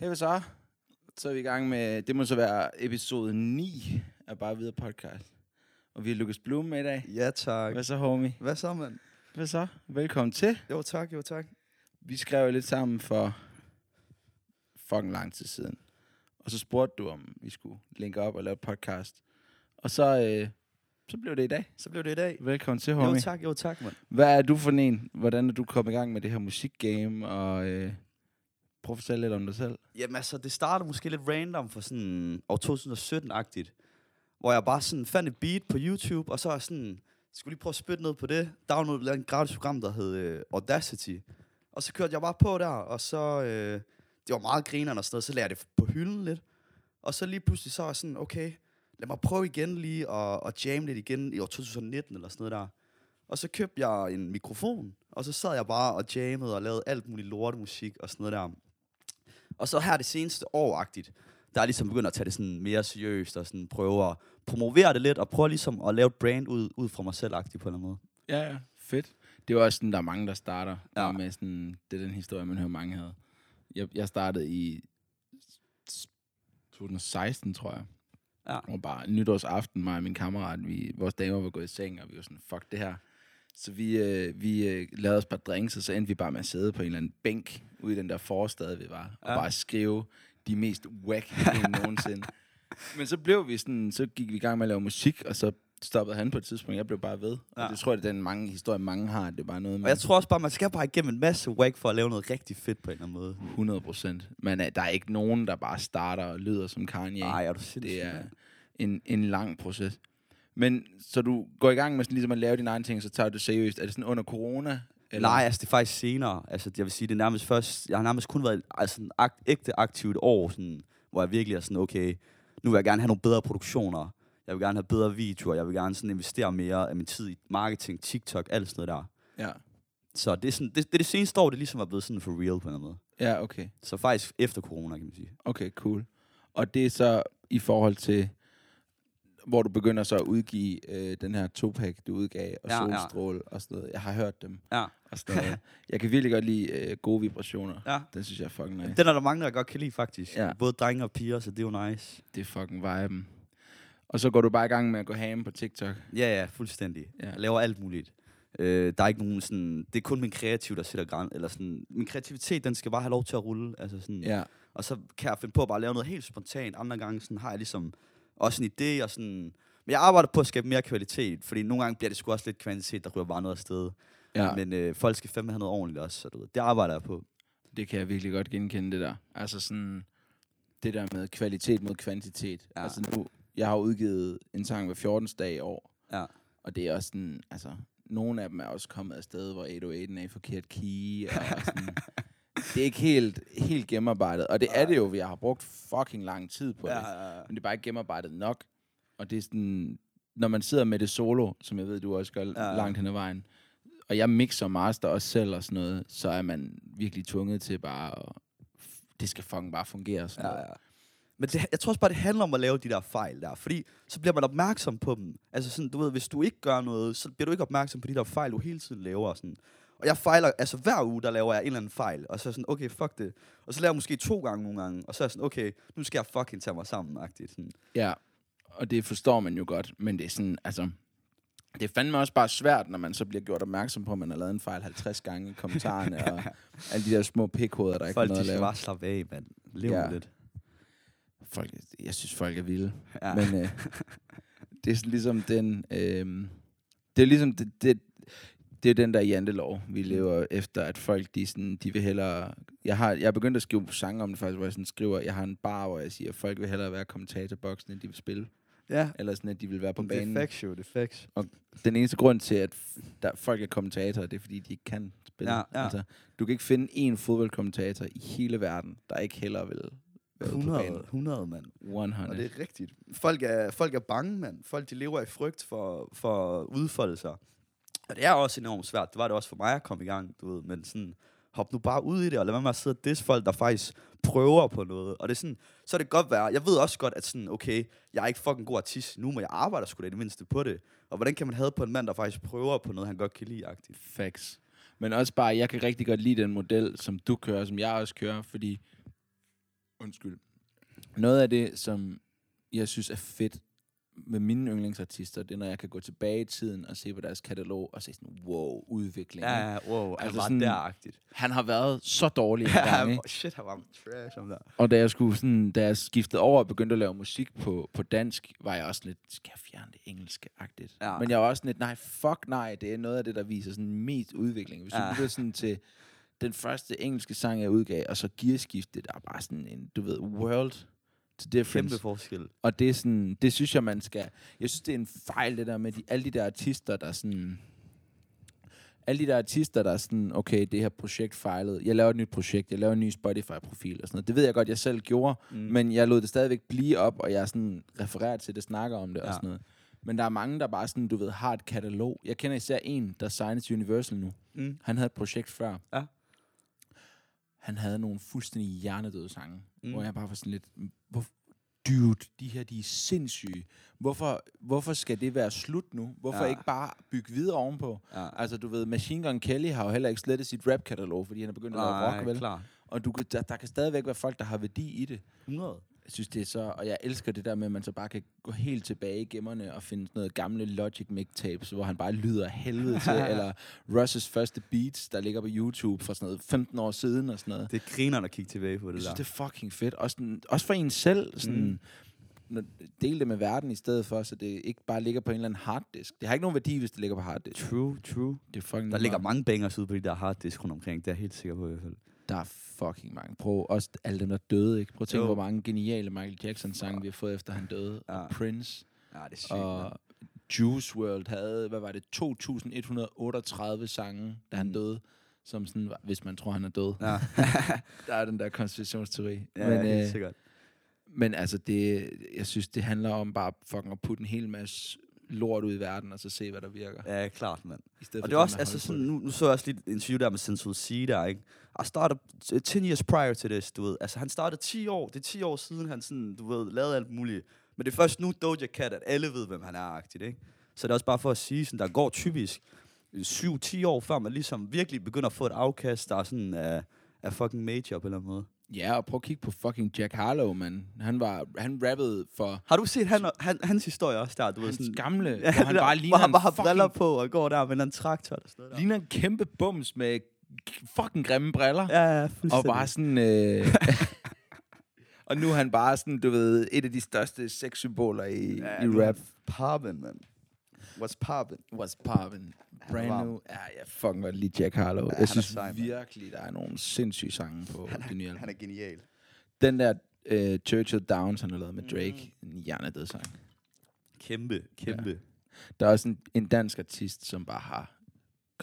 Hey, hvad så? Så er vi i gang med, det må så være episode 9 af Bare Videre podcast. Og vi har Lukas Blum med i dag. Ja, tak. Hvad så, homie? Hvad så, mand? Hvad så? Velkommen til. Jo, tak, jo, tak. Vi skrev lidt sammen for fucking lang tid siden. Og så spurgte du, om vi skulle linke op og lave podcast. Og så, øh, så blev det i dag. Så blev det i dag. Velkommen til, homie. Jo, tak, jo, tak, mand. Hvad er du for en? Hvordan er du kommet i gang med det her musikgame? Og øh, prøv at fortælle lidt om dig selv. Jamen altså, det startede måske lidt random for sådan år 2017-agtigt. Hvor jeg bare sådan fandt et beat på YouTube, og så er sådan, skulle lige prøve at spytte ned på det. Downloadede et gratis program, der hed øh, Audacity. Og så kørte jeg bare på der, og så... Øh, det var meget grinerne og sådan noget, så lærte jeg det på hylden lidt. Og så lige pludselig så var jeg sådan, okay, lad mig prøve igen lige at, at jamme lidt igen i år 2019 eller sådan noget der. Og så købte jeg en mikrofon, og så sad jeg bare og jammede og lavede alt muligt lortemusik og sådan noget der. Og så her det seneste år-agtigt, der er ligesom begyndt at tage det sådan mere seriøst og sådan prøve at promovere det lidt og prøve ligesom at lave et brand ud, ud fra mig selv-agtigt på en eller anden måde. Ja, ja. Fedt. Det er også sådan, der er mange, der starter ja. Med sådan, det er den historie, man hører mange havde. Jeg, jeg startede i s- 2016, tror jeg. Ja. Og bare nytårsaften, mig og min kammerat, vi, vores damer var gået i seng, og vi var sådan, fuck det her. Så vi, øh, vi øh, lavede os et par drinks, og så endte vi bare med at sidde på en eller anden bænk ude i den der forstad, vi var, og Ja. bare skrive de mest whack idéer nogensinde. Men så blev vi sådan, så gik vi i gang med at lave musik, og så stoppede han på et tidspunkt. Jeg blev bare ved. Ja. Og det tror jeg, det er den mange historie, mange har. Det er bare noget Og med jeg tror også bare, man skal bare igennem en masse whack for at lave noget rigtig fedt på en eller anden måde. 100 procent. Men uh, der er ikke nogen, der bare starter og lyder som Kanye. Nej, er du sindssyg? det er en, en lang proces. Men så du går i gang med sådan, ligesom at lave dine egne ting, så tager du det seriøst. Er det sådan under corona? Eller? Nej, altså det er faktisk senere. Altså jeg vil sige, det er nærmest først... Jeg har nærmest kun været altså, sådan akt, ægte aktiv et år, sådan, hvor jeg virkelig er sådan, okay, nu vil jeg gerne have nogle bedre produktioner. Jeg vil gerne have bedre videoer. Jeg vil gerne sådan investere mere af min tid i marketing, TikTok, alt sådan noget der. Ja. Så det er, sådan, det, det, er det seneste år, det ligesom er blevet sådan for real på en måde. Ja, okay. Så faktisk efter corona, kan man sige. Okay, cool. Og det er så i forhold til, hvor du begynder så at udgive øh, den her Tupac, du udgav, og Ja, ja. Solstråle og sådan noget. Jeg har hørt dem. Ja. Og sådan noget. Jeg kan virkelig godt lide øh, gode vibrationer. Ja. Den synes jeg er fucking nice. Den er der mange, der godt kan lide, faktisk. Ja. Både drenge og piger, så det er jo nice. Det er fucking viben. Og så går du bare i gang med at gå ham på TikTok. Ja, ja, fuldstændig. Ja. Ja. Jeg laver alt muligt. Øh, der er ikke nogen sådan... Det er kun min kreativ, der sætter græn... Eller sådan... Min kreativitet, den skal bare have lov til at rulle. Altså sådan, Ja. Og så kan jeg finde på at bare lave noget helt spontant. Andre gange sådan, har jeg ligesom også en idé og sådan... Men jeg arbejder på at skabe mere kvalitet, fordi nogle gange bliver det sgu også lidt kvantitet, der ryger bare noget afsted. ja. Ja. Men øh, folk skal fandme have noget ordentligt også, så du ved, det arbejder jeg på. Det kan jeg virkelig godt genkende, det der. Altså sådan, det der med kvalitet mod kvantitet. Ja. Altså nu, jeg har udgivet en sang hver 14. dag i år, Ja. og det er også sådan, altså, nogle af dem er også kommet afsted, hvor 808 er i forkert key, og sådan, det er ikke helt, helt gennemarbejdet. Og det er det jo, vi har brugt fucking lang tid på det. ja, Men det er bare ikke gennemarbejdet nok. Og det er sådan, når man sidder med det solo, som jeg ved, du også gør ja, Ja, ja. langt hen ad vejen, og jeg mixer og master også selv og sådan noget, så er man virkelig tvunget til bare at, det skal fucking bare fungere. Sådan Ja, ja. Men det, jeg tror også bare, det handler om at lave de der fejl der. Fordi så bliver man opmærksom på dem. Altså sådan, du ved, hvis du ikke gør noget, så bliver du ikke opmærksom på de der fejl, du hele tiden laver. Sådan. Og jeg fejler, altså hver uge, der laver jeg en eller anden fejl. Og så er jeg sådan, okay, fuck det. Og så laver jeg måske to gange nogle gange. Og så er jeg sådan, okay, nu skal jeg fucking tage mig sammen. -agtigt. Sådan. Ja, og det forstår man jo godt, men det er sådan, altså, det er fandme også bare svært, når man så bliver gjort opmærksom på, at man har lavet en fejl 50 gange i kommentarerne, og alle de der små pikhoveder, der ikke Folk, har noget de at skal lave. bare slappe af, mand. Lev ja. lidt. Folk, jeg synes, folk er vilde. Ja. Men øh, det er sådan ligesom den... Øh, det er ligesom... Det, det, det er den der jantelov, vi lever efter, at folk, de, sådan, de vil hellere... Jeg har, jeg er begyndt at skrive sange om det faktisk, hvor jeg sådan skriver, jeg har en bar, hvor jeg siger, at folk vil hellere være kommentatorboksen, end de vil spille. ja. Eller sådan, at de vil være på Det banen. er facts, jo. Det er facts. Den eneste grund til, at der, folk er kommentatorer, det er, fordi de ikke kan spille. Ja, ja. Altså, du kan ikke finde én fodboldkommentator i hele verden, der ikke hellere vil være ude på 100, banen. 100, mand. 100. Og det er rigtigt. Folk er, folk er bange, mand. Folk de lever i frygt for, for at udfolde sig. Og det er også enormt svært. Det var det også for mig at komme i gang, du ved. Men sådan, hop nu bare ud i det, og lad være med at sidde og disse folk, der faktisk prøver på noget. Og det er sådan, så er det godt være, jeg ved også godt, at sådan, okay, jeg er ikke fucking god artist nu, men jeg arbejder sgu da i det mindste på det. Og hvordan kan man have på en mand, der faktisk prøver på noget, han godt kan lide, agtigt? Facts. Men også bare, jeg kan rigtig godt lide den model, som du kører, som jeg også kører, fordi Undskyld. Noget af det, som jeg synes er fedt med mine yndlingsartister, det er, når jeg kan gå tilbage i tiden og se på deres katalog og se sådan, wow, udvikling. Ja, wow, altså Altså var sådan-. Han har været så dårlig en gang, ikke? Shit, han var trash om der. Og da jeg, skulle sådan, da jeg skiftede over og begyndte at lave musik på, på dansk, var jeg også lidt, skal jeg fjerne det engelske-agtigt? Ja. Men jeg var også lidt, nej, fuck nej, det er noget af det, der viser sådan mest udvikling. Hvis Ja. du lytter sådan til den første engelske sang, jeg udgav, og så gearskifte, der er bare sådan en, du ved, world to difference. Kæmpe forskel. Og det er sådan, det synes jeg, man skal... Jeg synes, det er en fejl, det der med de, alle de der artister, der sådan... Alle de der artister, der er sådan, okay, det her projekt fejlede. Jeg laver et nyt projekt, jeg laver en ny Spotify-profil og sådan noget. Det ved jeg godt, jeg selv gjorde, Mm. men jeg lod det stadigvæk blive op, og jeg sådan refererer til det, snakker om det ja. Og sådan noget. Men der er mange, der bare sådan, du ved, har et katalog. Jeg kender især en, der signer til Universal nu. Mm. Han havde et projekt før. Ja. Han havde nogle fuldstændig hjernedøde sange, Mm. hvor jeg bare var sådan lidt, hvor, dude, de her, de er sindssyge. Hvorfor, hvorfor skal det være slut nu? Hvorfor Ja. ikke bare bygge videre ovenpå? Ja. Altså, du ved, Machine Gun Kelly har jo heller ikke slettet sit rap-katalog, fordi han er begyndt at lave rock, vel? klar. Og du, kan- der, der kan stadigvæk være folk, der har værdi i det. 100. Jeg synes, det er så... Og jeg elsker det der med, at man så bare kan gå helt tilbage i gemmerne og finde sådan noget gamle Logic mixtapes, hvor han bare lyder helvede til, eller Russ's første beats, der ligger på YouTube for sådan noget 15 år siden og sådan noget. Det griner at kigge tilbage på det Jeg der. synes, det er fucking fedt. Også, sådan, også for en selv. Sådan, mm. Del det med verden i stedet for, så det ikke bare ligger på en eller anden harddisk. Det har ikke nogen værdi, hvis det ligger på harddisk. True, true. Det er fucking Der ligger mange bangers ude på de der harddisk rundt omkring. Det er jeg helt sikker på i hvert fald. Der er fucking mange. Prøv også alle dem, der døde. Ikke? Prøv at tænke, Jo. hvor mange geniale Michael Jackson-sange, vi har fået, efter han døde. Ja. Og Prince. Ja, det er sygt. Og Juice World havde, hvad var det, 2.138 sange, da han Mm. døde. Som sådan, hvis man tror, han er død. Ja, Der er den der konspirationsteori. ja Men, helt øh, sikkert. Men altså, det, jeg synes, det handler om bare fucking at putte en hel masse lort ud i verden, og så se, hvad der virker. Ja, klart, mand. Og det er også, altså sådan, nu, nu så jeg også lidt et interview der med Sensual C der, ikke? I started t- 10 years prior to this, du ved. Altså, han startede 10 år. Det er 10 år siden, han sådan, du ved, lavede alt muligt. Men det er først nu Doja Cat, at alle ved, hvem han er, agtigt, ikke? Så det er også bare for at sige, sådan, der går typisk 7-10 år, før man ligesom virkelig begynder at få et afkast, der er sådan af, af fucking major på en eller anden måde. Ja, og prøv at kigge på fucking Jack Harlow, man. Han, var, han rappede for Har du set han, han, hans historie også der? Du ved, hans sådan, gamle, Ja, hvor han der, bare hvor ligner han en bare har briller på og går der med en traktor og sådan noget der. ligner en kæmpe bums med fucking grimme briller. Ja, ja, og bare sådan... Øh, og nu er han bare sådan, du ved, et af de største sexsymboler i, ja, i rap. han Poppin', man. What's poppin'? What's poppin'? Er Brand new. Ja, jeg fucking godt lide Jack Harlow. Ja, jeg er synes sej, virkelig, der er nogle sindssyge sange på Han det nye er, album. han er genial. Den der uh, Churchill Downs, han har lavet med Drake, Mm. en hjernedød sang. Kæmpe, kæmpe. Der er også en, en dansk artist, som bare har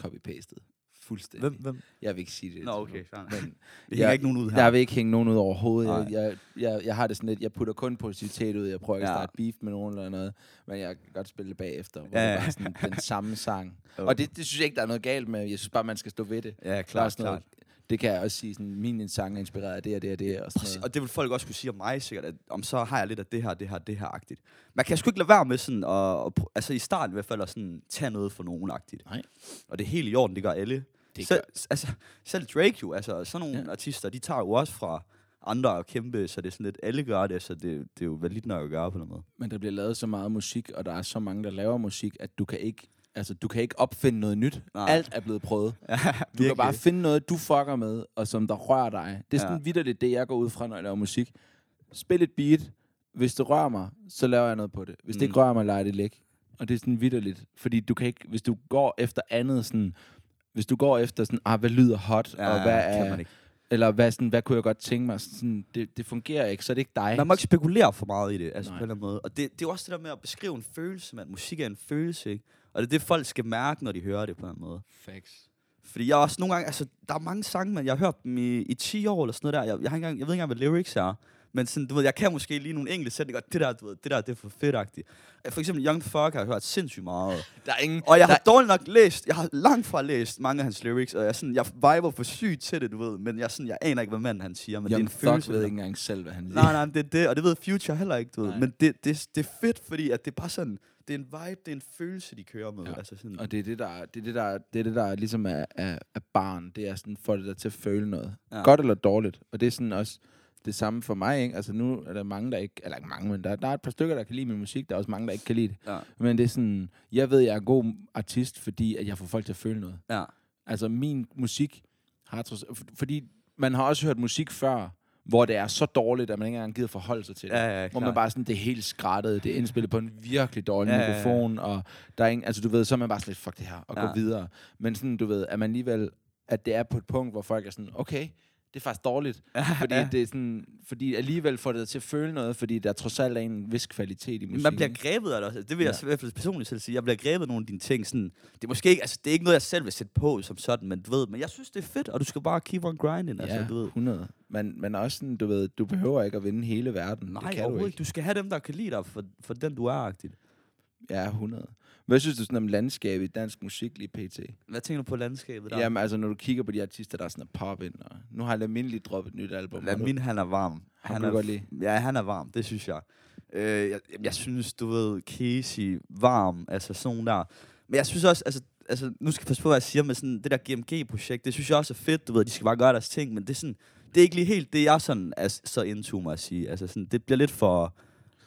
copy-pastet fuldstændig. Hvem, hvem? Jeg vil ikke sige det. Nå, okay, nok. Men Det hænger Jeg- ikke nogen ud her. jeg vil ikke hænge nogen ud overhovedet. Jeg, Nej. jeg, jeg, jeg har det sådan lidt, jeg putter kun positivitet ud. Jeg prøver ikke at Ja. starte beef med nogen eller noget. Men jeg kan godt spille det bagefter, hvor Ja, det er bare sådan den samme sang. Jo. Og det, det synes jeg ikke, der er noget galt med. Jeg synes bare, man skal stå ved det. Ja, klart, sådan noget- klart. Det kan jeg også sige, sådan, min sang er inspireret af det og det og det. Og sådan Præcis, noget. og det vil folk også kunne sige om mig sikkert, at om så har jeg lidt af det her, det her, det her-agtigt. Man kan sgu ikke lade være med sådan, at, at, altså i starten i hvert fald, at sådan, tage noget for nogen-agtigt. Nej. Og det er helt i orden, det gør alle. Det selv, gør- altså, selv Drake jo, altså sådan nogle Ja. artister, de tager jo også fra andre og kæmpe, så det er sådan lidt, alle gør det, så det, det er jo validt nok at gøre på den måde. Men der bliver lavet så meget musik, og der er så mange, der laver musik, at du kan ikke, altså, du kan ikke opfinde noget nyt. Nej. Alt er blevet prøvet. Ja, Du kan bare finde noget, du fucker med, og som der rører dig. Det er sådan Ja. vidderligt det, jeg går ud fra, når jeg laver musik. Spil et beat. Hvis det rører mig, så laver jeg noget på det. Hvis mm. det ikke Mm. rører mig, lader det ligge. Og det er sådan vidderligt. Fordi du kan ikke, hvis du går efter andet sådan, hvis du går efter sådan, ah, hvad lyder hot, ja, og hvad kan er, man ikke. Eller hvad, sådan, hvad kunne jeg godt tænke mig, sådan, det, det fungerer ikke, så er det ikke dig. Man må ikke spekulere for meget i det, altså Nej. på en eller anden måde. Og det, det er jo også det der med at beskrive en følelse, man. Musik er en følelse, ikke? Og det er det, folk skal mærke, når de hører det på en eller anden måde. Facts. Fordi jeg også nogle gange, altså, der er mange sange, men jeg har hørt dem i, i 10 år eller sådan noget der. Jeg, jeg, har engang, jeg ved ikke engang, hvad lyrics er. Men sådan, du ved, jeg kan måske lige nogle enkelte sætninger, det der, du ved, det der, det er for fedtagtigt. For eksempel Young Thug har jeg hørt sindssygt meget. Der er ingen... Og jeg har der, dårligt nok læst, jeg har langt fra læst mange af hans lyrics, og jeg, er sådan, jeg viber for sygt til det, du ved. Men jeg, er sådan, jeg aner ikke, hvad manden han siger, men Young det er en følelse. Thug ved der- ikke engang selv, hvad han siger. Nej, nej, det er det, og det ved Future heller ikke, du ved. Nej. Men det, det, det er fedt, fordi at det er bare sådan, det er en vibe, det er en følelse, de kører med. Ja. Altså sådan, Og det er det, der, det er det, der, det er det, der ligesom er, er, er barn. Det er sådan, får det der til at føle noget. Ja. Godt eller dårligt. Og det er sådan også, det samme for mig, ikke? Altså nu er der mange, der ikke... Eller ikke mange, men der, der er et par stykker, der kan lide min musik. Der er også mange, der ikke kan lide det. Ja. Men det er sådan... Jeg ved, jeg er en god artist, fordi at jeg får folk til at føle noget. Ja. Altså min musik har... trods- for- Fordi man har også hørt musik før, hvor det er så dårligt, at man ikke engang gider forholde sig til det. Ja, ja, hvor man bare sådan, det er helt skrættet, det er indspillet på en virkelig dårlig Ja, ja, ja, mikrofon, og der er ingen, altså du ved, så er man bare slet, fuck det her, og ja. Ja. gå videre. Men sådan, du ved, at man alligevel, at det er på et punkt, hvor folk er sådan, okay, det er faktisk dårligt, fordi, ja. det er sådan, fordi alligevel får det til at føle noget, fordi der trods alt er en vis kvalitet i musikken. Man bliver grebet af det også. Det vil jeg Ja. i hvert fald personligt selv sige. Jeg bliver grebet af nogle af dine ting. Sådan, det er måske ikke, altså, det er ikke noget, jeg selv vil sætte på som sådan, men du ved, men jeg synes, det er fedt, og du skal bare keep on grinding. Ja, Altså, du ved. 100. Men, men også sådan, du ved, du behøver ikke at vinde hele verden. Nej, det kan du ikke. Du skal have dem, der kan lide dig for, for den, du er agtigt. Ja, 100. Hvad synes du sådan om landskabet i dansk musik lige pt? Hvad tænker du på landskabet der? Jamen altså, når du kigger på de artister, der er sådan pop ind, og nu har Lamin lige droppet et nyt album. Lad Har du- min, han er varm. Han kan er, godt lide? Ja, han er varm, det synes jeg. Øh, jeg, jeg synes, du ved, Casey, varm, altså sådan der. Men jeg synes også, altså, altså nu skal jeg passe på, hvad jeg siger med sådan, det der GMG-projekt, det synes jeg også er fedt, du ved, de skal bare gøre deres ting, men det er sådan, det er ikke lige helt det, jeg sådan er så into mig at sige. Altså sådan, det bliver lidt for,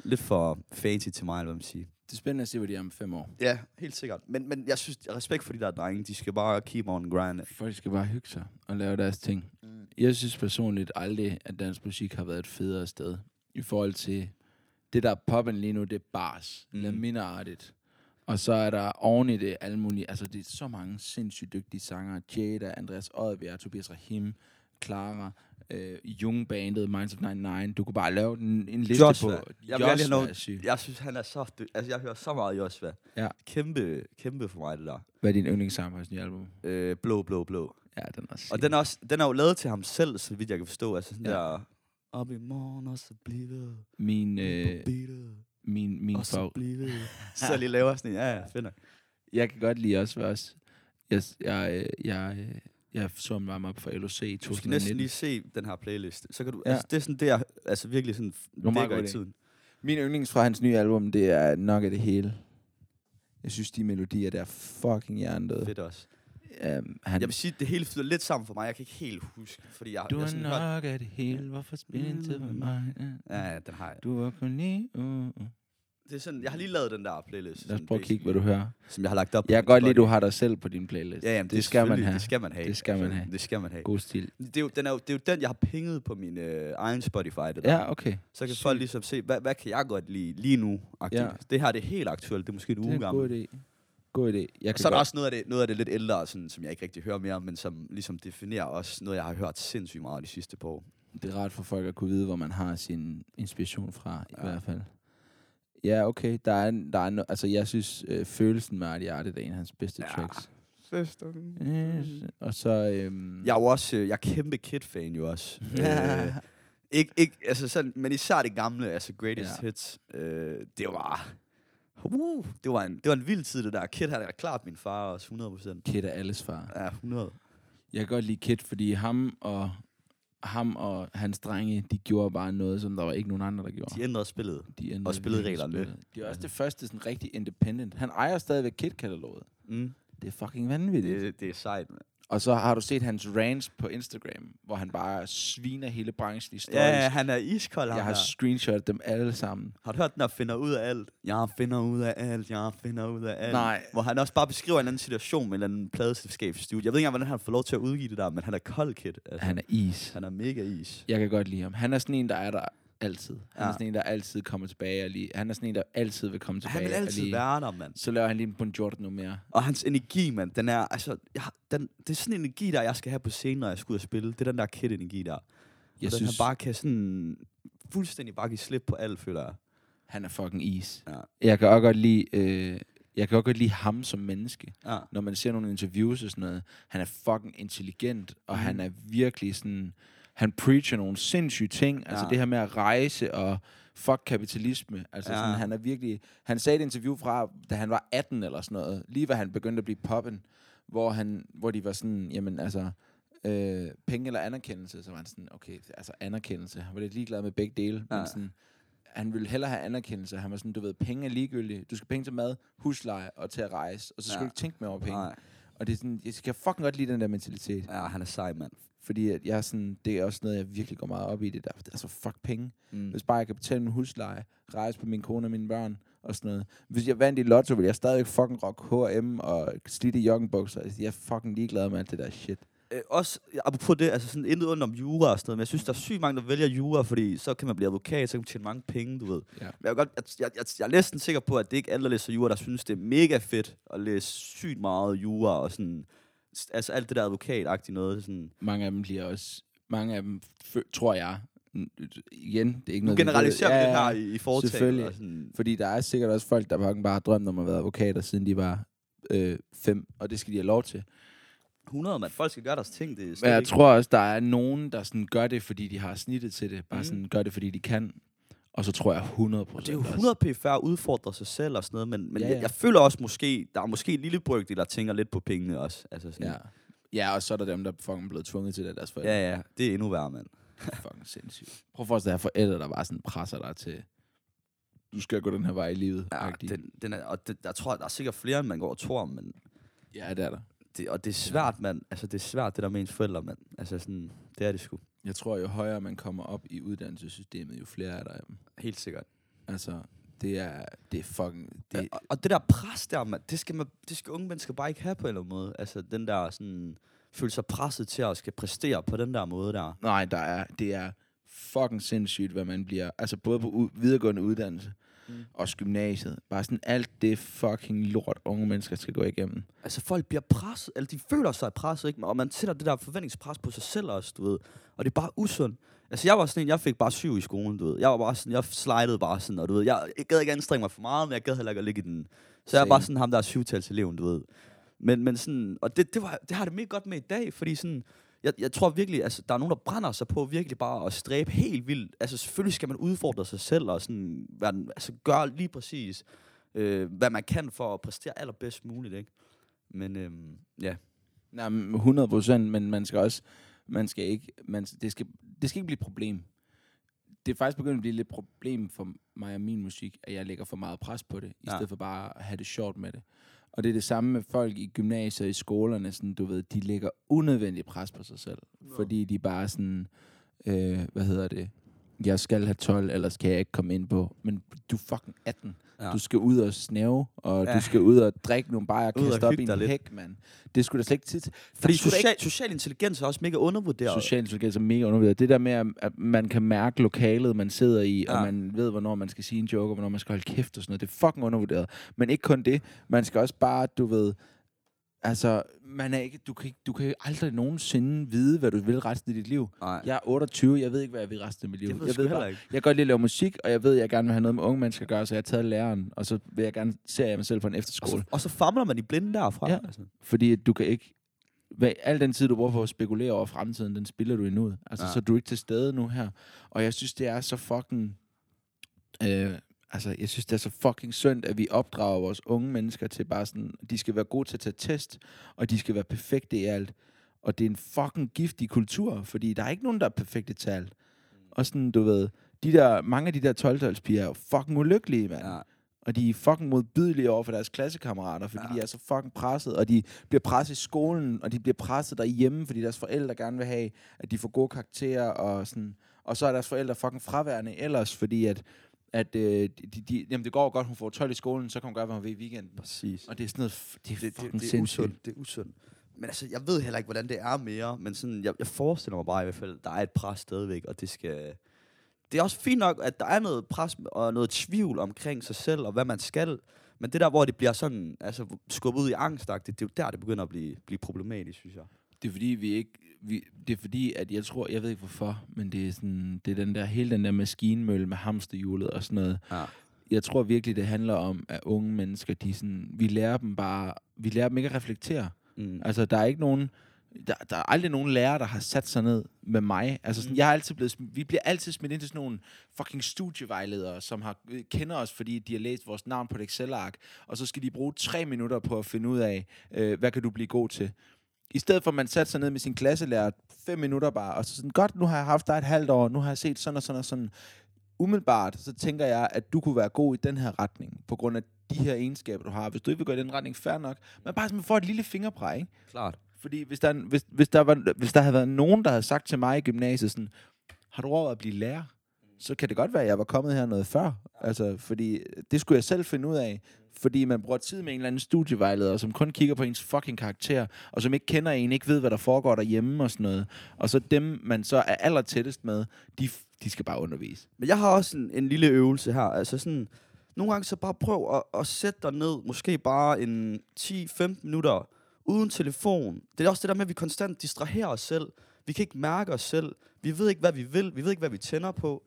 lidt for fancy til mig, eller hvad man siger. Det er spændende at se, hvad de er om fem år. Ja, helt sikkert. Men, men jeg synes, respekt for de der drenge, de skal bare keep on grind. Folk skal bare hygge sig og lave deres ting. Jeg synes personligt aldrig, at dansk musik har været et federe sted. I forhold til det, der er poppen lige nu, det er bars. Mm. Mm. Laminartigt. Og så er der oven i det alle mulige, altså det er så mange sindssygt dygtige sangere. Jada, Andreas Oddbjerg, Tobias Rahim, Clara, øh, Jung-bandet, Minds of 99. Du kunne bare lave en, en liste Joshua. på. Jeg Joshua noget- syg. Jeg synes, han er så... dy- Altså, jeg hører så meget Joshua. Ja. Kæmpe, kæmpe for mig, det der. Hvad er din yndlingssang på hans nye album? Øh, blå, blå, blå. Ja, den er. Og den er, også, den er jo lavet til ham selv, så vidt jeg kan forstå. Altså sådan Ja. der... Op i morgen, og så blive Min, øh, min, min og så fag. blive Så jeg lige laver sådan en, ja, ja, fedt nok. Jeg kan godt lide også, også jeg, jeg, øh, jeg, øh, jeg så en varm op for LOC i Du skal næsten 2019. lige se den her playlist. Så kan du, Ja. altså, det er sådan det, jeg altså, virkelig sådan var god i tiden. Min yndlings fra hans nye album, det er nok af det hele. Jeg synes, de melodier, der er fucking hjernedøde. Fedt også. Um, han, Jeg vil sige, det hele flyder lidt sammen for mig. Jeg kan ikke helt huske, fordi jeg, du jeg er hørt... nok af det hele, hvorfor spille en tid med mig? Ja, ja, den har jeg. Du er kun lige... Uh, uh. Det er sådan, jeg har lige lavet den der playlist. Lad os prøve at kigge, hvad du hører. Som jeg har lagt op. Jeg kan godt lide, du har dig selv på din playlist. Ja, jamen, det, det skal man have. Det skal man have. Det skal man have. Det skal man have. God stil. Det er, jo, den er jo, det er jo den, jeg har pinget på min øh, egen Spotify. Det der. Ja, okay. Så kan Sygt. folk ligesom se, hvad, hvad kan jeg godt lide lige nu? Ja. Ja. Det her det er helt aktuelt. Det er måske en Det er uge en god gammel. idé. God idé. Jeg Og kan så er der godt- også noget af, det, noget af det lidt ældre, sådan, som jeg ikke rigtig hører mere, men som ligesom definerer også noget, jeg har hørt sindssygt meget de sidste par år. det er rart for folk at kunne vide, hvor man har sin inspiration fra, i Ja. hvert fald. Ja, okay. Der er, en- der er no, altså, jeg synes, øh, følelsen med Artie Arte, det er en af hans bedste Ja. tracks. Søster. Yes. Og så... Øhm, Jeg er jo også, øh, jeg er kæmpe Kid-fan jo også. øh, ikke, ikke, altså sådan, men især det gamle, altså Greatest Ja. ja. Hits, øh, det var... Uh, det, var en, det var en vild tid, det der. Kid han er klart min far også, 100%. Kid er alles far. Ja, 100. Jeg kan godt lide Kid, fordi ham og, ham og hans drenge, de gjorde bare noget, som der var ikke nogen andre, der gjorde. De ændrede spillet. De ændrede og spillede reglerne spillet. De er også det første sådan rigtig independent. Han ejer stadigvæk Kid-kataloget. Mm. Det er fucking vanvittigt. Det, det er sejt, man. Og så har du set hans rants på Instagram, hvor han bare sviner hele branchen i stories. Ja, ja, han er iskold, jeg har der. screenshot dem alle sammen. Har du hørt den der finder ud af alt? Jeg finder ud af alt, jeg finder ud af alt. Nej. Hvor han også bare beskriver en eller anden situation med en eller anden pladeselskabsstudie. Jeg ved ikke engang, hvordan han får lov til at udgive det der, men han er kold kid. Altså, Han er is. han er mega is. Jeg kan godt lide ham. Han er sådan en, der er der altid. Han Ja. er sådan en, der altid kommer tilbage. Og lige, han er sådan en, der altid vil komme tilbage. Han vil altid lige, være der, mand. Så laver han lige en Buongiorno nu mere. Og hans energi, mand, den er, altså, jeg, den, det er sådan en energi, der jeg skal have på scenen, når jeg skal ud og spille. Det er den der kid-energi der. Jeg den synes, han bare kan sådan fuldstændig bare give slip på alt, føler jeg. han er fucking is. Ja. Jeg kan også godt lide... Øh, jeg kan også godt lide ham som menneske. Ja. Når man ser nogle interviews og sådan noget. Han er fucking intelligent, og Mhm. han er virkelig sådan... Han preacher nogle sindssyge ting. Altså Ja. det her med at rejse og fuck kapitalisme. Altså Ja. sådan, han er virkelig... Han sagde et interview fra, da han var 18 eller sådan noget. Lige hvad han begyndte at blive poppen. Hvor, han, hvor de var sådan, jamen altså... Øh, penge eller anerkendelse, så var han sådan, okay, altså anerkendelse. Han var lidt ligeglad med begge dele, ja. Men sådan, han ville hellere have anerkendelse. Han var sådan, du ved, penge er ligegyldige. Du skal penge til mad, husleje og til at rejse, og så skal Ja. du ikke tænke mere over penge. Nej. Og det er sådan, jeg skal fucking godt lide den der mentalitet. Ja, han er sej, mand. Fordi at jeg er sådan, det er også noget, jeg virkelig går meget op i det der. Altså, fuck penge. Mm. Hvis bare jeg kan betale min husleje, rejse på min kone og mine børn og sådan noget. Hvis jeg vandt i lotto, ville jeg stadig fucking rock H&M og slidte joggingbukser. Altså, jeg er fucking ligeglad med alt det der shit. Øh, også, apropos det, altså sådan intet under om jura og sådan noget, men jeg synes, der er sygt mange, der vælger jura, fordi så kan man blive advokat, så kan man tjene mange penge, du ved. Ja. Men jeg er, godt, jeg, jeg, jeg, jeg er næsten sikker på, at det ikke er alle, der læser jura, der synes, det er mega fedt at læse sygt meget jura og sådan, altså alt det der advokatagtige noget, sådan. Mange af dem bliver også, mange af dem, tror jeg, igen, det er ikke noget, ved. generaliserer vi Ja, det her i, i foretaget. selvfølgelig. Og sådan, Fordi der er sikkert også folk, der bare har drømt om at være advokater, siden de var øh, fem, og det skal de have lov til. 100, man. Folk skal gøre deres ting, det er Men jeg ikke- tror også, der er nogen, der sådan gør det, fordi de har snittet til det. Bare Mhm. sådan gør det, fordi de kan. Og så tror jeg 100 Og procent det er jo 100 p færre at udfordre sig selv og sådan noget, men, men Ja, ja. Jeg, jeg føler også måske, der er måske en lille brygdel, der tænker lidt på pengene også. Altså sådan, Ja. Ja, og så er der dem, der fucking blevet tvunget til det deres forældre. ja, ja, det er endnu værre, mand. fucking sindssygt. Prøv at forestille dig forældre, der bare sådan presser dig til, du skal gå den her vej i livet. Ja, den, den er, og det, der tror jeg, der er sikkert flere, end man går og tror, men ja, det er der. Det, og det er svært, mand. Altså, det er svært, det der med ens forældre, mand. Altså, sådan, det er det sgu. Jeg tror, jo højere man kommer op i uddannelsessystemet, jo flere er der af dem. Helt sikkert. Altså, det er, det er fucking... Det, Det, og, og det der pres der, mand, det skal, man, det skal unge mennesker bare ikke have på en eller anden måde. Altså, den der sådan, føle sig presset til at skal præstere på den der måde der. Nej, der er, det er fucking sindssygt, hvad man bliver... Altså, både på u- videregående uddannelse Mm. mm. og gymnasiet. Bare sådan alt det fucking lort, unge mennesker skal gå igennem. Altså, folk bliver presset, eller de føler sig presset, ikke? Og man sætter det der forventningspres på sig selv også, du ved. Og det er bare usundt. Altså, jeg var sådan en, jeg fik bare syv i skolen, du ved. Jeg var bare sådan, jeg slidede bare sådan, og du ved, jeg, jeg gad ikke anstrenge mig for meget, men jeg gad heller ikke at ligge i den. Så jeg er Same. bare sådan ham, der er syvtalseleven, du ved. Men, men sådan, og det, det, var, det har det mega godt med i dag, fordi sådan, jeg, jeg tror virkelig, altså, der er nogen, der brænder sig på virkelig bare at stræbe helt vildt. Altså, selvfølgelig skal man udfordre sig selv og sådan, være, altså, gøre lige præcis, øh, hvad man kan for at præstere allerbedst muligt, ikke? Men øhm, ja, Nej, men 100 procent, men man skal også... Man skal ikke... Man, det, skal, det skal ikke blive et problem. Det er faktisk begyndt at blive lidt problem for mig og min musik, at jeg lægger for meget pres på det, i Ja. stedet for bare at have det sjovt med det. Og det er det samme med folk i gymnasier, i skolerne, sådan, du ved, de lægger unødvendigt pres på sig selv. Nå. Fordi de bare sådan, øh, hvad hedder det, jeg skal have 12, ellers kan jeg ikke komme ind på. Men du er fucking 18. Ja. Du skal ud og snæve, og Ja. du skal ud og drikke nogle bajer og kaste op i en hæk, mand. Det skulle da slet ikke tid til. Fordi skulle da social, social intelligens er også mega undervurderet. Social intelligens er mega undervurderet. Det der med, at- man kan mærke lokalet, man sidder i. Ja. og man ved, hvornår man skal sige en joke, og hvornår man skal holde kæft og sådan noget. Det er fucking undervurderet. Men ikke kun det. Man skal også bare, du ved... Altså, man er ikke, du, kan ikke, du kan aldrig nogensinde vide, hvad du vil resten af dit liv. Nej, Jeg er 28, jeg ved ikke, hvad jeg vil resten af mit liv. det ved jeg jeg, ved bare, ikke. jeg kan godt lide at lave musik, og jeg ved, at jeg gerne vil have noget med unge mennesker at gøre, så jeg har taget læreren, og så vil jeg gerne se jeg mig selv på en Og efterskole. så, og så famler man i blinde derfra. Ja. Altså. Fordi du kan ikke... Hvad, al den tid, du bruger på at spekulere over fremtiden, den spiller du i nuet. Altså, ja. så er du ikke til stede nu her. Og jeg synes, det er så fucking... Øh, altså, jeg synes, det er så fucking synd, at vi opdrager vores unge mennesker til bare sådan... De skal være gode til at tage test, og de skal være perfekte i alt. Og det er en fucking giftig kultur, fordi der er ikke nogen, der er perfekte til alt. Og sådan, du ved... De der, mange af de der 12 er fucking ulykkelige, mand. Ja. Og de er fucking modbydelige over for deres klassekammerater, fordi ja. de er så fucking presset, og de bliver presset i skolen, og de bliver presset derhjemme, fordi deres forældre gerne vil have, at de får gode karakterer, og sådan. Og så er deres forældre fucking fraværende ellers, fordi at, at øh, de, de, jamen det går godt, hun får 12 i skolen, så kan hun gøre, hvad hun vil i weekenden. Præcis. Og det er sådan noget, det er det, det, det, er usundt. Det er usundt. Men altså, jeg ved heller ikke, hvordan det er mere, men sådan, jeg, jeg forestiller mig bare i hvert fald, der er et pres stadigvæk, og det skal... Det er også fint nok, at der er noget pres og noget tvivl omkring sig selv, og hvad man skal, men det der, hvor det bliver sådan, altså skubbet ud i angstagtigt, det er jo der, det begynder at blive, blive problematisk, synes jeg. Det er fordi, vi ikke... Vi, det er fordi, at jeg tror, jeg ved ikke hvorfor, men det er sådan, det er den der, hele den der maskinmølle med hamsterhjulet og sådan noget. Ja. jeg tror virkelig, det handler om, at unge mennesker, de sådan, vi lærer dem bare, vi lærer dem ikke at reflektere. Mm. Altså, der er ikke nogen, der, der er aldrig nogen lærer, der har sat sig ned med mig. Altså, sådan, Mm. jeg har altid blevet, vi bliver altid smidt ind til sådan nogle fucking studievejledere, som har, øh, kender os, fordi de har læst vores navn på et Excel-ark, og så skal de bruge tre minutter på at finde ud af, øh, hvad kan du blive god til. I stedet for, at man satte sig ned med sin klasselærer fem minutter bare, og så sådan, godt, nu har jeg haft dig et halvt år, nu har jeg set sådan og sådan og sådan. Umiddelbart, så tænker jeg, at du kunne være god i den her retning, på grund af de her egenskaber, du har. Hvis du ikke vil gå i den retning, fair nok. Men bare sådan, får et lille fingerpræg, ikke? Klart. Fordi hvis der, hvis, hvis, der var, hvis der havde været nogen, der havde sagt til mig i gymnasiet sådan, har du over at blive lærer? Så kan det godt være, at jeg var kommet her noget før. Altså, fordi det skulle jeg selv finde ud af. Fordi man bruger tid med en eller anden studievejleder, som kun kigger på ens fucking karakter, og som ikke kender en, ikke ved, hvad der foregår derhjemme og sådan noget. Og så dem, man så er aller tættest med, de, de skal bare undervise. Men jeg har også en, en lille øvelse her. Altså sådan, nogle gange så bare prøv at, at sætte dig ned, måske bare en 10-15 minutter, uden telefon. Det er også det der med, at vi konstant distraherer os selv. Vi kan ikke mærke os selv. Vi ved ikke, hvad vi vil. Vi ved ikke, hvad vi tænder på.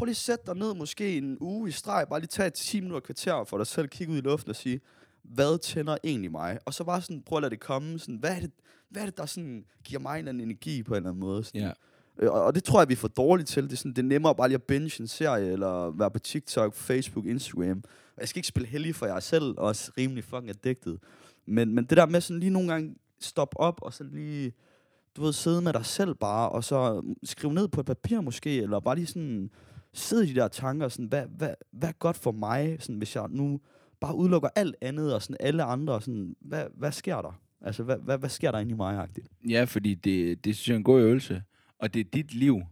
Prøv lige at sætte dig ned, måske en uge i streg. Bare lige tage et 10 minutter kvarter for dig selv. Kigge ud i luften og sige, hvad tænder egentlig mig? Og så bare sådan, prøv at lade det komme. Sådan, hvad, er det, hvad er det, der sådan, giver mig en eller anden energi på en eller anden måde? Sådan. Ja. Øh, Og, og det tror jeg, vi er for dårlige til. Det er, sådan, det er nemmere bare lige at binge en serie, eller være på TikTok, Facebook, Instagram. Jeg skal ikke spille heldig for jer selv, og også rimelig fucking addicted. Men, men det der med sådan lige nogle gange stoppe op, og så lige, du ved, sidde med dig selv bare, og så skrive ned på et papir måske, eller bare lige sådan sidde i de der tanker, sådan, hvad, hvad, hvad er godt for mig, sådan, hvis jeg nu bare udelukker alt andet, og sådan alle andre, sådan, hvad, hvad sker der? Altså, hvad, hvad, hvad sker der inde i mig, agtigt? Ja, fordi det, det synes jeg er en god øvelse. Og det er dit liv.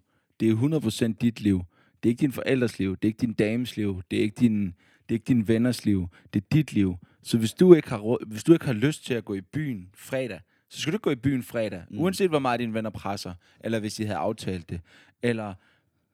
Det er 100% dit liv. Det er ikke din forældres liv. Det er ikke din dames liv. Det er ikke din, det er ikke din venners liv. Det er dit liv. Så hvis du, ikke har, hvis du ikke har lyst til at gå i byen fredag, så skal du ikke gå i byen fredag. Mm. Uanset hvor meget dine venner presser. Eller hvis de havde aftalt det. Eller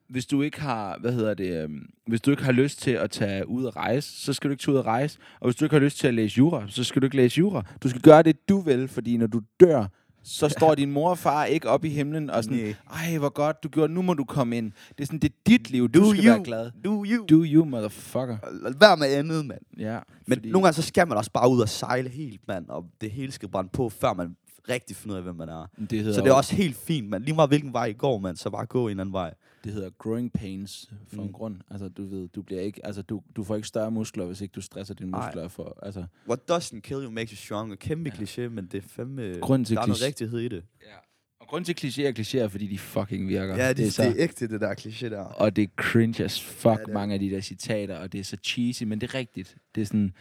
hvis du ikke har, hvad hedder det, øhm, hvis du ikke har lyst til at tage ud og rejse, så skal du ikke tage ud og rejse. Og hvis du ikke har lyst til at læse jura, så skal du ikke læse jura. Du skal gøre det, du vil, fordi når du dør, så står din mor og far ikke op i himlen og sådan, Nej. ej, hvor godt du gjorde, nu må du komme ind. Det er sådan, det er dit liv, du Do skal you. være glad. Do you. Do you, motherfucker. Være med andet, mand. Ja, Men fordi... nogle gange så skal man også bare ud og sejle helt, mand. Og det hele skal brænde på, før man rigtig finder ud af, hvem man er. det Så det er også helt fint, mand. Lige meget hvilken vej I går, mand, så bare gå en anden vej. Det hedder growing pains for mm. en grund. Altså, du ved, du bliver ikke, altså, du, du får ikke større muskler, hvis ikke du stresser dine muskler for, altså, What doesn't kill you makes you stronger. Kæmpe Ja. kliché, men det er fandme... Grunden til der er noget rigtighed i det. Ja. Og grunden til kliché er kliché, er, fordi de fucking virker. Ja, det, det, er så, det er ægte, det der kliché der. og det er cringe as fuck, Ja, mange af de der citater, og det er så cheesy, men det er rigtigt. Det er sådan,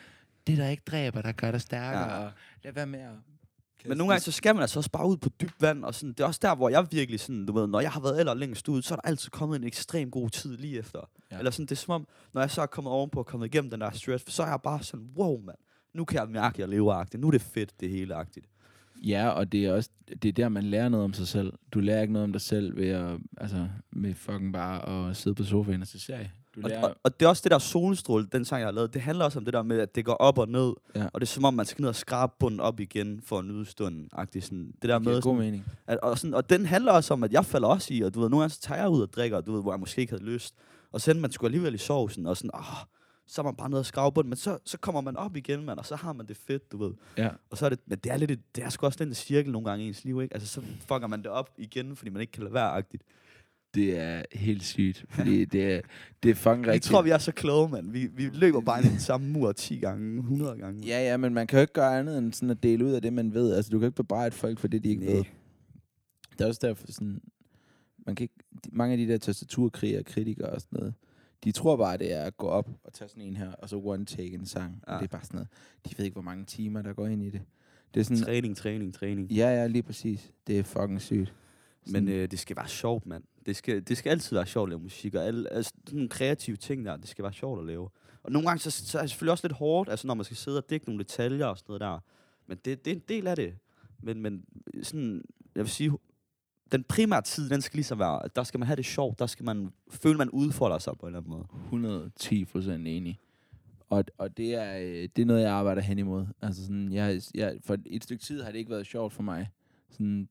det der ikke dræber, der gør dig stærkere. Ja. og lad være med at... Men nogle gange, så skal man altså også bare ud på dybt vand, og sådan, det er også der, hvor jeg virkelig sådan, du ved, når jeg har været eller længst ud, så er der altid kommet en ekstrem god tid lige efter. Ja. Eller sådan, det er som om, når jeg så er kommet ovenpå og kommet igennem den der stress, så er jeg bare sådan, wow, mand, nu kan jeg mærke, at jeg lever agtigt. Nu er det fedt, det hele agtigt. Ja, og det er også det er der, man lærer noget om sig selv. Du lærer ikke noget om dig selv ved at, altså, med fucking bare at sidde på sofaen og se serie. Du Og, lærer, og, og det er også det der solstråle, den sang, jeg har lavet, det handler også om det der med, at det går op og ned, Ja. og det er som om, man skal ned og skrabe bunden op igen for at nyde stunden. agtigt Sådan, det der det med, god sådan, mening. at, og, sådan, og den handler også om, at jeg falder også i, og du ved, nogle gange så tager jeg ud og drikker, du ved, hvor jeg måske ikke havde lyst, og så man skulle alligevel i sovsen, og sådan, åh, så er man bare nede og skrave bunden, men så, så kommer man op igen, man, og så har man det fedt, du ved. Ja. Og så er det, men det er lidt, et- det er sgu også den cirkel nogle gange i ens liv, ikke? Altså, så fucker man det op igen, fordi man ikke kan lade være agtigt. Det er helt sygt, fordi det er, det er fucking Vi rigtigt. tror, vi er så kloge, mand. Vi, vi løber bare i den samme mur 10 gange, 100 gange. Ja, ja, men man kan jo ikke gøre andet end sådan at dele ud af det, man ved. Altså, du kan ikke bebrejde folk for det, de ikke Nej. ved. Det er også derfor sådan... Man kan ikke, mange af de der tastaturkrigere og kritikere og sådan noget, de tror bare, det er at gå op og tage sådan en her, og så one take en sang. Ja. Det er bare sådan noget. De ved ikke, hvor mange timer, der går ind i det. Det er sådan... Træning, træning, træning. Ja, ja, lige præcis. Det er fucking sygt. Men øh, det skal være sjovt, mand. Det skal, det skal altid være sjovt at lave musik, og alle, altså, sådan nogle kreative ting der, det skal være sjovt at lave. Og nogle gange, så, så er det selvfølgelig også lidt hårdt, altså når man skal sidde og dække nogle detaljer og sådan noget der. Men det, det er en del af det. Men, men sådan, jeg vil sige, den primære tid, den skal ligesom være, at der skal man have det sjovt, der skal man føle, man udfolder sig på en eller anden måde. 110 procent enig. Og, og det, er, øh, det er noget, jeg arbejder hen imod. Altså sådan, jeg, jeg, for et stykke tid har det ikke været sjovt for mig. Sådan,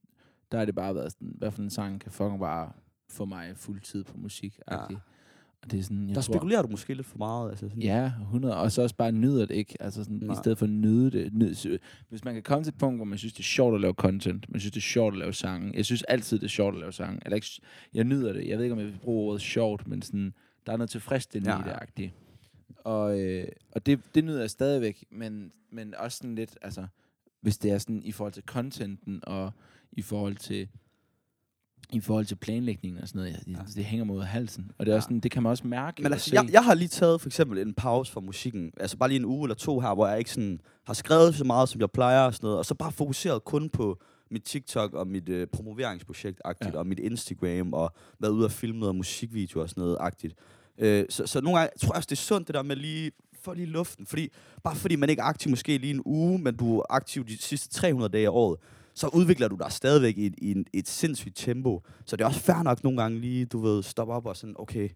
der har det bare været sådan, hvad for en sang kan fucking bare få mig fuld tid på musik. Ja. Og det er sådan, jeg der tror, spekulerer du måske lidt for meget. Altså sådan, Ja, 100. Og så også bare nyder det ikke. Altså sådan, i stedet for at nyde det. Nyd, så- hvis man kan komme til et punkt, hvor man synes, det er sjovt at lave content. Man synes, det er sjovt at lave sange. Jeg synes altid, det er sjovt at lave sange. Eller ikke, jeg nyder det. Jeg ved ikke, om jeg vil bruge ordet sjovt, men sådan, der er noget tilfredsstillende Ja, i det, agtigt. Og, øh, og det, det nyder jeg stadigvæk, men, men også sådan lidt, altså, hvis det er sådan i forhold til contenten, og i forhold til i forhold til planlægningen og sådan noget, ja, det, det hænger mod halsen. Og det er også sådan, det kan man også mærke. Men altså, jeg, jeg har lige taget for eksempel en pause fra musikken. Altså bare lige en uge eller to her, hvor jeg ikke sådan har skrevet så meget, som jeg plejer og sådan noget. Og så bare fokuseret kun på mit TikTok og mit øh, promoveringsprojekt agtigt, Ja. ja. og mit Instagram, og været ude og filme noget musikvideo og sådan noget agtigt. Øh, så, så nogle gange tror jeg også, det er sundt det der med lige få lige luften. Fordi, bare fordi man ikke er aktiv måske lige en uge, men du er aktiv de sidste 300 dage af året, så udvikler du dig stadigvæk i, et- i en, et sindssygt tempo. Så det er også fair nok nogle gange lige, du ved, stoppe op og sådan, okay,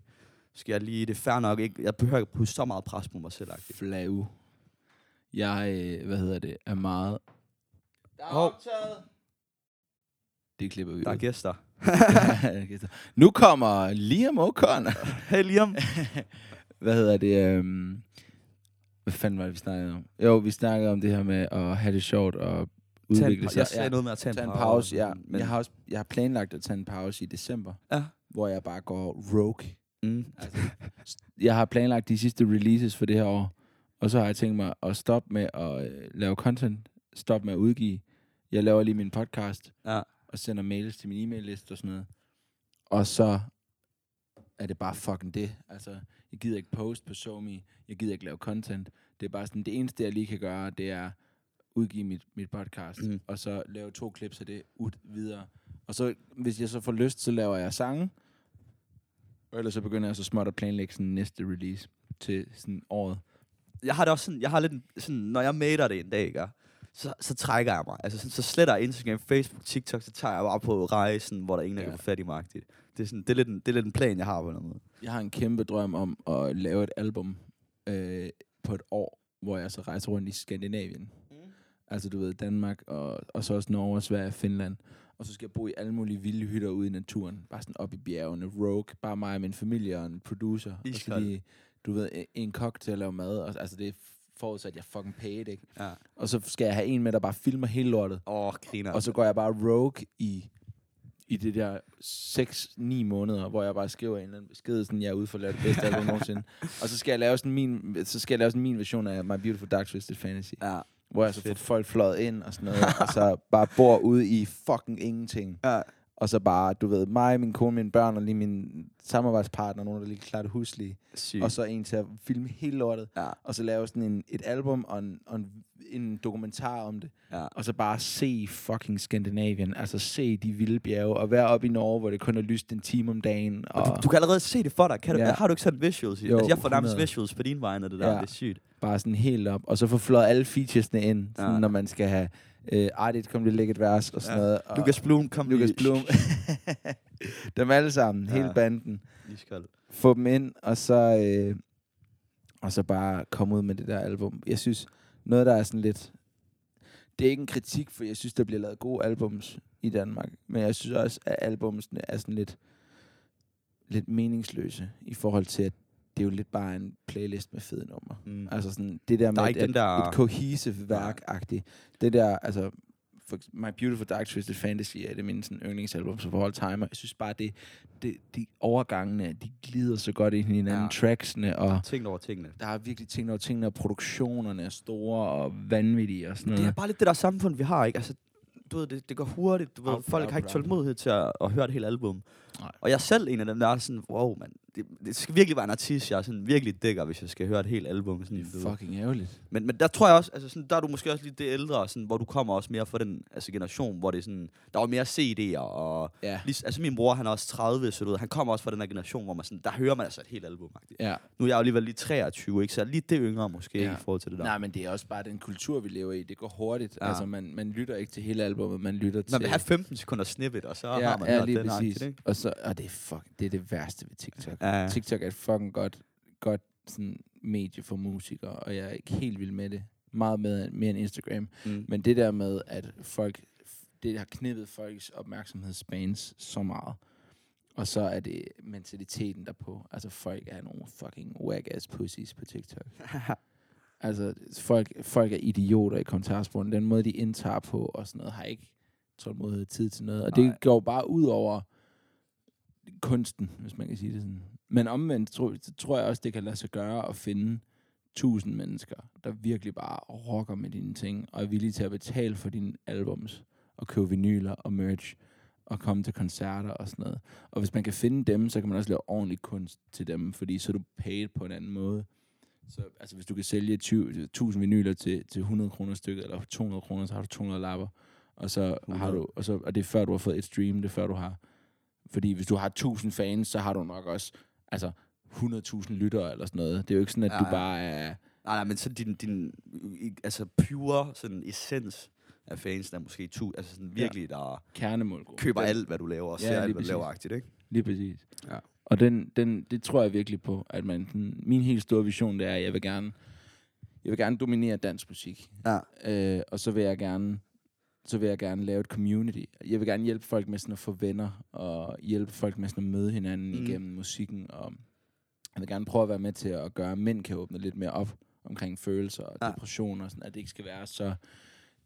skal jeg lige, det er fair nok, ikke? jeg behøver ikke putte så meget pres på mig selv. Flau. Jeg, øh, hvad hedder det, er meget... Der er Hov. optaget. Det klipper vi Der er ud. gæster. nu kommer Liam Ocon. Hey Liam. hvad hedder det? Øhm, hvad fanden var det, vi snakkede om? Jo, vi snakkede om det her med at have det sjovt og udvikle sig. jeg sagde noget med at tage en, tage en pause, ja. Men, Jeg har, også, jeg har planlagt at tage en pause i december, ja. hvor jeg bare går rogue. Mm. Altså, jeg har planlagt de sidste releases for det her år, og så har jeg tænkt mig at stoppe med at øh, lave content, stoppe med at udgive. Jeg laver lige min podcast, Ja. og sender mails til min e-mail-liste og sådan noget. Og så er det bare fucking det. Altså, jeg gider ikke post på SoMe, jeg gider ikke lave content. Det er bare sådan, det eneste, jeg lige kan gøre, det er udgive mit, mit podcast, Mm. og så lave to clips af det ud videre. Og så, hvis jeg så får lyst, så laver jeg sange, og ellers så begynder jeg så småt at planlægge sådan næste release til sådan året. Jeg har det også sådan, jeg har lidt sådan, når jeg mater det en dag, ikke? Så, så trækker jeg mig. Altså, sådan, så sletter jeg Instagram, Facebook, TikTok, så tager jeg bare på rejsen, hvor der er ingen, der Ja. kan få fat i mig. Det er, sådan, det, er lidt en, det er lidt en plan, jeg har på en måde. Jeg har en kæmpe drøm om at lave et album øh, på et år, hvor jeg så rejser rundt i Skandinavien. Altså du ved, Danmark, og, og så også Norge, Sverige, Finland. Og så skal jeg bo i alle mulige vilde hytter ude i naturen. Bare sådan op i bjergene, rogue. Bare mig og min familie og en producer. Og så lige, du ved, en- en kok til at lave mad. Og, altså det er forudsat, at jeg fucking paid, ikke? Ja. Og så skal jeg have en med, der bare filmer hele lortet. Åh, oh, griner. Og så går jeg bare rogue i, i det der 6-9 måneder, hvor jeg bare skriver en eller anden besked, sådan, jeg er ude for at lave det bedste album nogensinde. Og så skal jeg lave sådan min, så skal jeg lave sådan min version af My Beautiful Dark Twisted Fantasy, Ja. Hvor jeg så får folk fløjet ind og sådan noget, og så bare bor ude i fucking ingenting. Ja. Og så bare, du ved, mig, min kone, mine børn og lige min samarbejdspartner, nogen, der lige klarer det huslige. Sygt. Og så en til at filme hele lortet. ja. Og så lave sådan en, et album og en, og en, en dokumentar om det. Ja. Og så bare se fucking Skandinavien. Altså se de vilde bjerge. Og være oppe i Norge, hvor det kun er lyst en time om dagen. Og, Og du, du kan allerede se det for dig. Kan du, Ja. Har du ikke sådan visuals? Jo, altså, jeg får nærmest 100. visuals på din vegne, det der. Ja. Det er sygt. bare sådan helt op. Og så få flået alle featuresne ind. Sådan, Ja. Når man skal have... Øh, Ardit kom lige lægge et vers og sådan Ja. noget. Og Lucas Blum, kom Lucas lige. Blum. Dem alle sammen. Ja. Hele banden. Iskold. Få dem ind, og så... Øh, og så bare komme ud med det der album. Jeg synes, noget der er sådan lidt... Det er ikke en kritik, for jeg synes, der bliver lavet gode albums i Danmark. Men jeg synes også, at albumsene er sådan lidt, lidt meningsløse i forhold til, at det er jo lidt bare en playlist med fede numre. Mm. Altså sådan, det der med Der er et, et, der- et cohesive værk-agtigt. Det der, altså, for, My Beautiful Dark Twisted Fantasy er det min sådan, yndlingsalbum som for all time. og Jeg synes bare, det, det, de overgangene, de glider så godt ind i hinanden. Ja. Tracksene, og Tænk over tingene. der er virkelig ting over tingene, og produktionerne er store og vanvittige og sådan Det er noget. bare lidt det der samfund, vi har, ikke? Altså, du ved, det, det går hurtigt. Du ved, folk har ikke tålmodighed til at, at høre et helt album. Nej. Og jeg er selv en af dem, der er sådan, wow, man, det, det skal virkelig være en artist, jeg er sådan virkelig dækker, hvis jeg skal høre et helt album. Sådan, Det er fucking ærgerligt. Men, men der tror jeg også, altså sådan, der er du måske også lidt det ældre, sådan, hvor du kommer også mere fra den altså, generation, hvor det er sådan, der var mere CD'er, og Ja. lige, altså min bror, han er også 30, så du ved, han kommer også fra den her generation, hvor man sådan, der hører man altså et helt album. -agtigt. Ja. Nu er jeg jo alligevel lige 23, ikke? så lige det yngre måske, Ja. i forhold til det der. Nej, men det er også bare den kultur, vi lever i. Det går hurtigt. Ja. Altså, man, man lytter ikke til hele albumet, man lytter til... Man vil have 15 sekunder snippet, og så ja, har man ja, lige den præcis. agtigt, ikke? Og, så, og det, er fuck, det er det værste ved TikTok. Ja. TikTok er et fucking godt, godt sådan, medie for musikere, og jeg er ikke helt vild med det. Meget med, mere end Instagram. Mm. Men det der med, at folk, det har knippet folks opmærksomhedsspans så meget. Og så er det mentaliteten derpå. Altså folk er nogle fucking whack-ass pussies på TikTok. Altså folk, folk er idioter i kommentarsporen. Den måde, de indtager på og sådan noget, har ikke tålmodighed tid til noget. Og Nej. det går bare ud over kunsten, hvis man kan sige det sådan. Men omvendt tror, tror jeg også, det kan lade sig gøre at finde tusind mennesker, der virkelig bare rocker med dine ting, og er villige til at betale for dine albums, og købe vinyler og merch, og komme til koncerter og sådan noget. Og hvis man kan finde dem, så kan man også lave ordentlig kunst til dem, fordi så er du paid på en anden måde. Så altså, hvis du kan sælge 20, 1000 vinyler til, til 100 kroner stykket, eller 200 kroner, så har du 200 lapper. Og så 100. har du, og, så, og det er før du har fået et stream, det er før du har. Fordi hvis du har 1000 fans, så har du nok også altså 100.000 lyttere eller sådan noget. Det er jo ikke sådan, at Ja, du ja. bare er... Nej, nej, men så din, din altså pure sådan essens af fans, der er måske tu, altså sådan virkelig, der kernemålgruppe. køber Den- alt, hvad du laver, og Ja, ser alt, hvad du laver agtigt, ikke? Lige præcis. Ja. Og den, den, det tror jeg virkelig på, at man, sådan, min helt store vision, det er, at jeg vil gerne, jeg vil gerne dominere dansk musik. Ja. Øh, og så vil jeg gerne, så vil jeg gerne lave et community. Jeg vil gerne hjælpe folk med sådan at få venner, og hjælpe folk med sådan at møde hinanden Mm. igennem musikken. Og jeg vil gerne prøve at være med til at gøre, at mænd kan åbne lidt mere op omkring følelser og Ja. depression og sådan, at det ikke skal være så,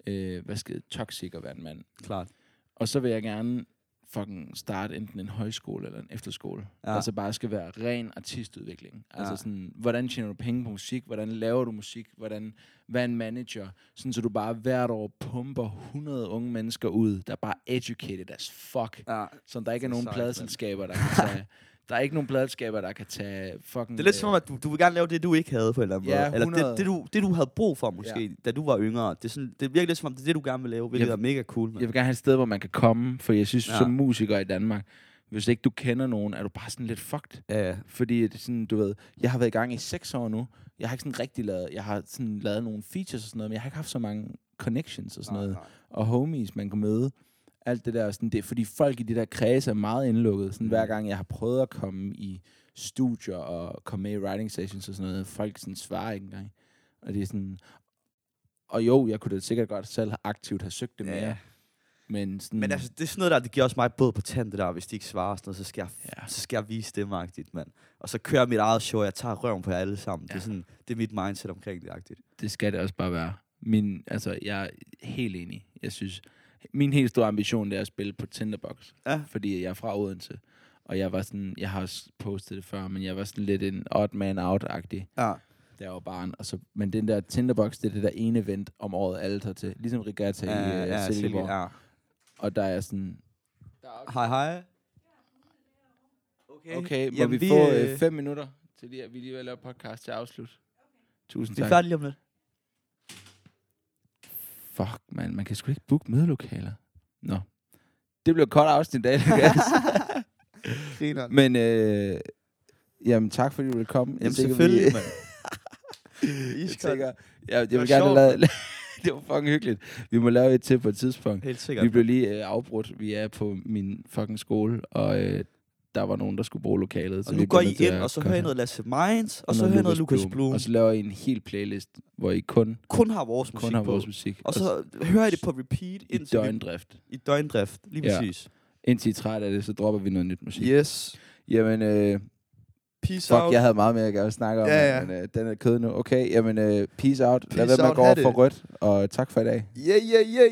øh, hvad skal det, toxic at være en mand. Klart. Og så vil jeg gerne fucking starte enten en højskole eller en efterskole. Ja. Altså bare skal være ren artistudvikling. Altså Ja. sådan, hvordan tjener du penge på musik? Hvordan laver du musik? Hvordan, hvad er en manager? Sådan, så du bare hvert år pumper 100 unge mennesker ud, der er bare educated as fuck. Ja. Så der ikke er nogen pladeselskaber, der kan tage... Der er ikke nogen pladeselskaber, der kan tage fucking... Det er lidt som om, at du, du vil gerne lave det, du ikke havde på en eller anden Ja, måde. Eller det, 100. det, du, det, du havde brug for måske, ja. da du var yngre. Det, er sådan, det virker lidt som om, det er det, du gerne vil lave, hvilket Jeg- er mega cool. Man. Jeg vil gerne have et sted, hvor man kan komme, for jeg synes, Ja. som musiker i Danmark, hvis ikke du kender nogen, er du bare sådan lidt fucked. Ja, ja. Fordi det er sådan, du ved, jeg har været i gang i seks år nu. Jeg har ikke sådan rigtig lavet, jeg har sådan lavet nogle features og sådan noget, men jeg har ikke haft så mange connections og sådan noget. Og homies, man kan møde. Alt det der, sådan, det fordi folk i de der kredse er meget indlukket. Sådan, Mm. Hver gang jeg har prøvet at komme i studier og komme med i writing sessions og sådan noget, folk sådan svarer ikke engang. Og det er sådan... Og jo, jeg kunne da sikkert godt selv aktivt have søgt det mere. Ja. Men sådan... Men altså, det er sådan noget der, det giver også mig både på tand, det der, hvis de ikke svarer og sådan noget, så skal jeg, Ja. så skal jeg vise stemmeagtigt, mand. Og så kører mit eget show, jeg tager røven på jer alle sammen. Ja. Det, er sådan, det er mit mindset omkring det agtigt. det skal det også bare være. Min, altså, jeg er helt enig. Jeg synes, min helt store ambition det er at spille på Tinderbox. Ja. Fordi jeg er fra Odense. Og jeg var sådan, jeg har også postet det før, men jeg var sådan lidt en odd man out-agtig, Ja. da jeg var barn. Og så, men den der Tinderbox, det er det der ene event om året, alle tager til. Ligesom Regatta i Ja, uh, ja, Silkeborg. ja. Og der er sådan, Hej, hej. Okay, okay, må Jamen, vi, få øh, øh, fem minutter til lige, at vi lige vil lave podcast til afslut? Tusind Vi er tak. færdige lige om lidt. Fuck, man. Man kan sgu ikke booke mødelokaler. Nå. Det blev kort afsnit i dag, Lukas. Men, øh, jamen, tak fordi du ville komme. Jamen, tænker, selvfølgelig, Vi, mand. jeg tænker, jeg, jeg vil gerne lave... det var fucking hyggeligt. Vi må lave et til på et tidspunkt. Helt sikkert. Vi blev lige øh, afbrudt. Vi er på min fucking skole, og øh, der var nogen, der skulle bruge lokalet. og vi nu går I ind, at og så hører I noget Lasse Minds, og så hører I noget Lucas Bloom. Og så laver I en hel playlist, hvor I kun, Kun har vores musik kun har vores musik. Og så hører I det på repeat i indtil vi, døgndrift. i døgndrift. Lige Ja. præcis. Indtil I er træt af det, så dropper vi noget nyt musik. Yes. Jamen, øh, Peace fuck, out. jeg havde meget mere, jeg gerne vil snakke om, Ja, ja. men øh, den er kød nu. Okay, jamen, øh, peace out. Lad Peace være med at gå over for rødt, og tak for i dag. Yeah, yeah, yeah.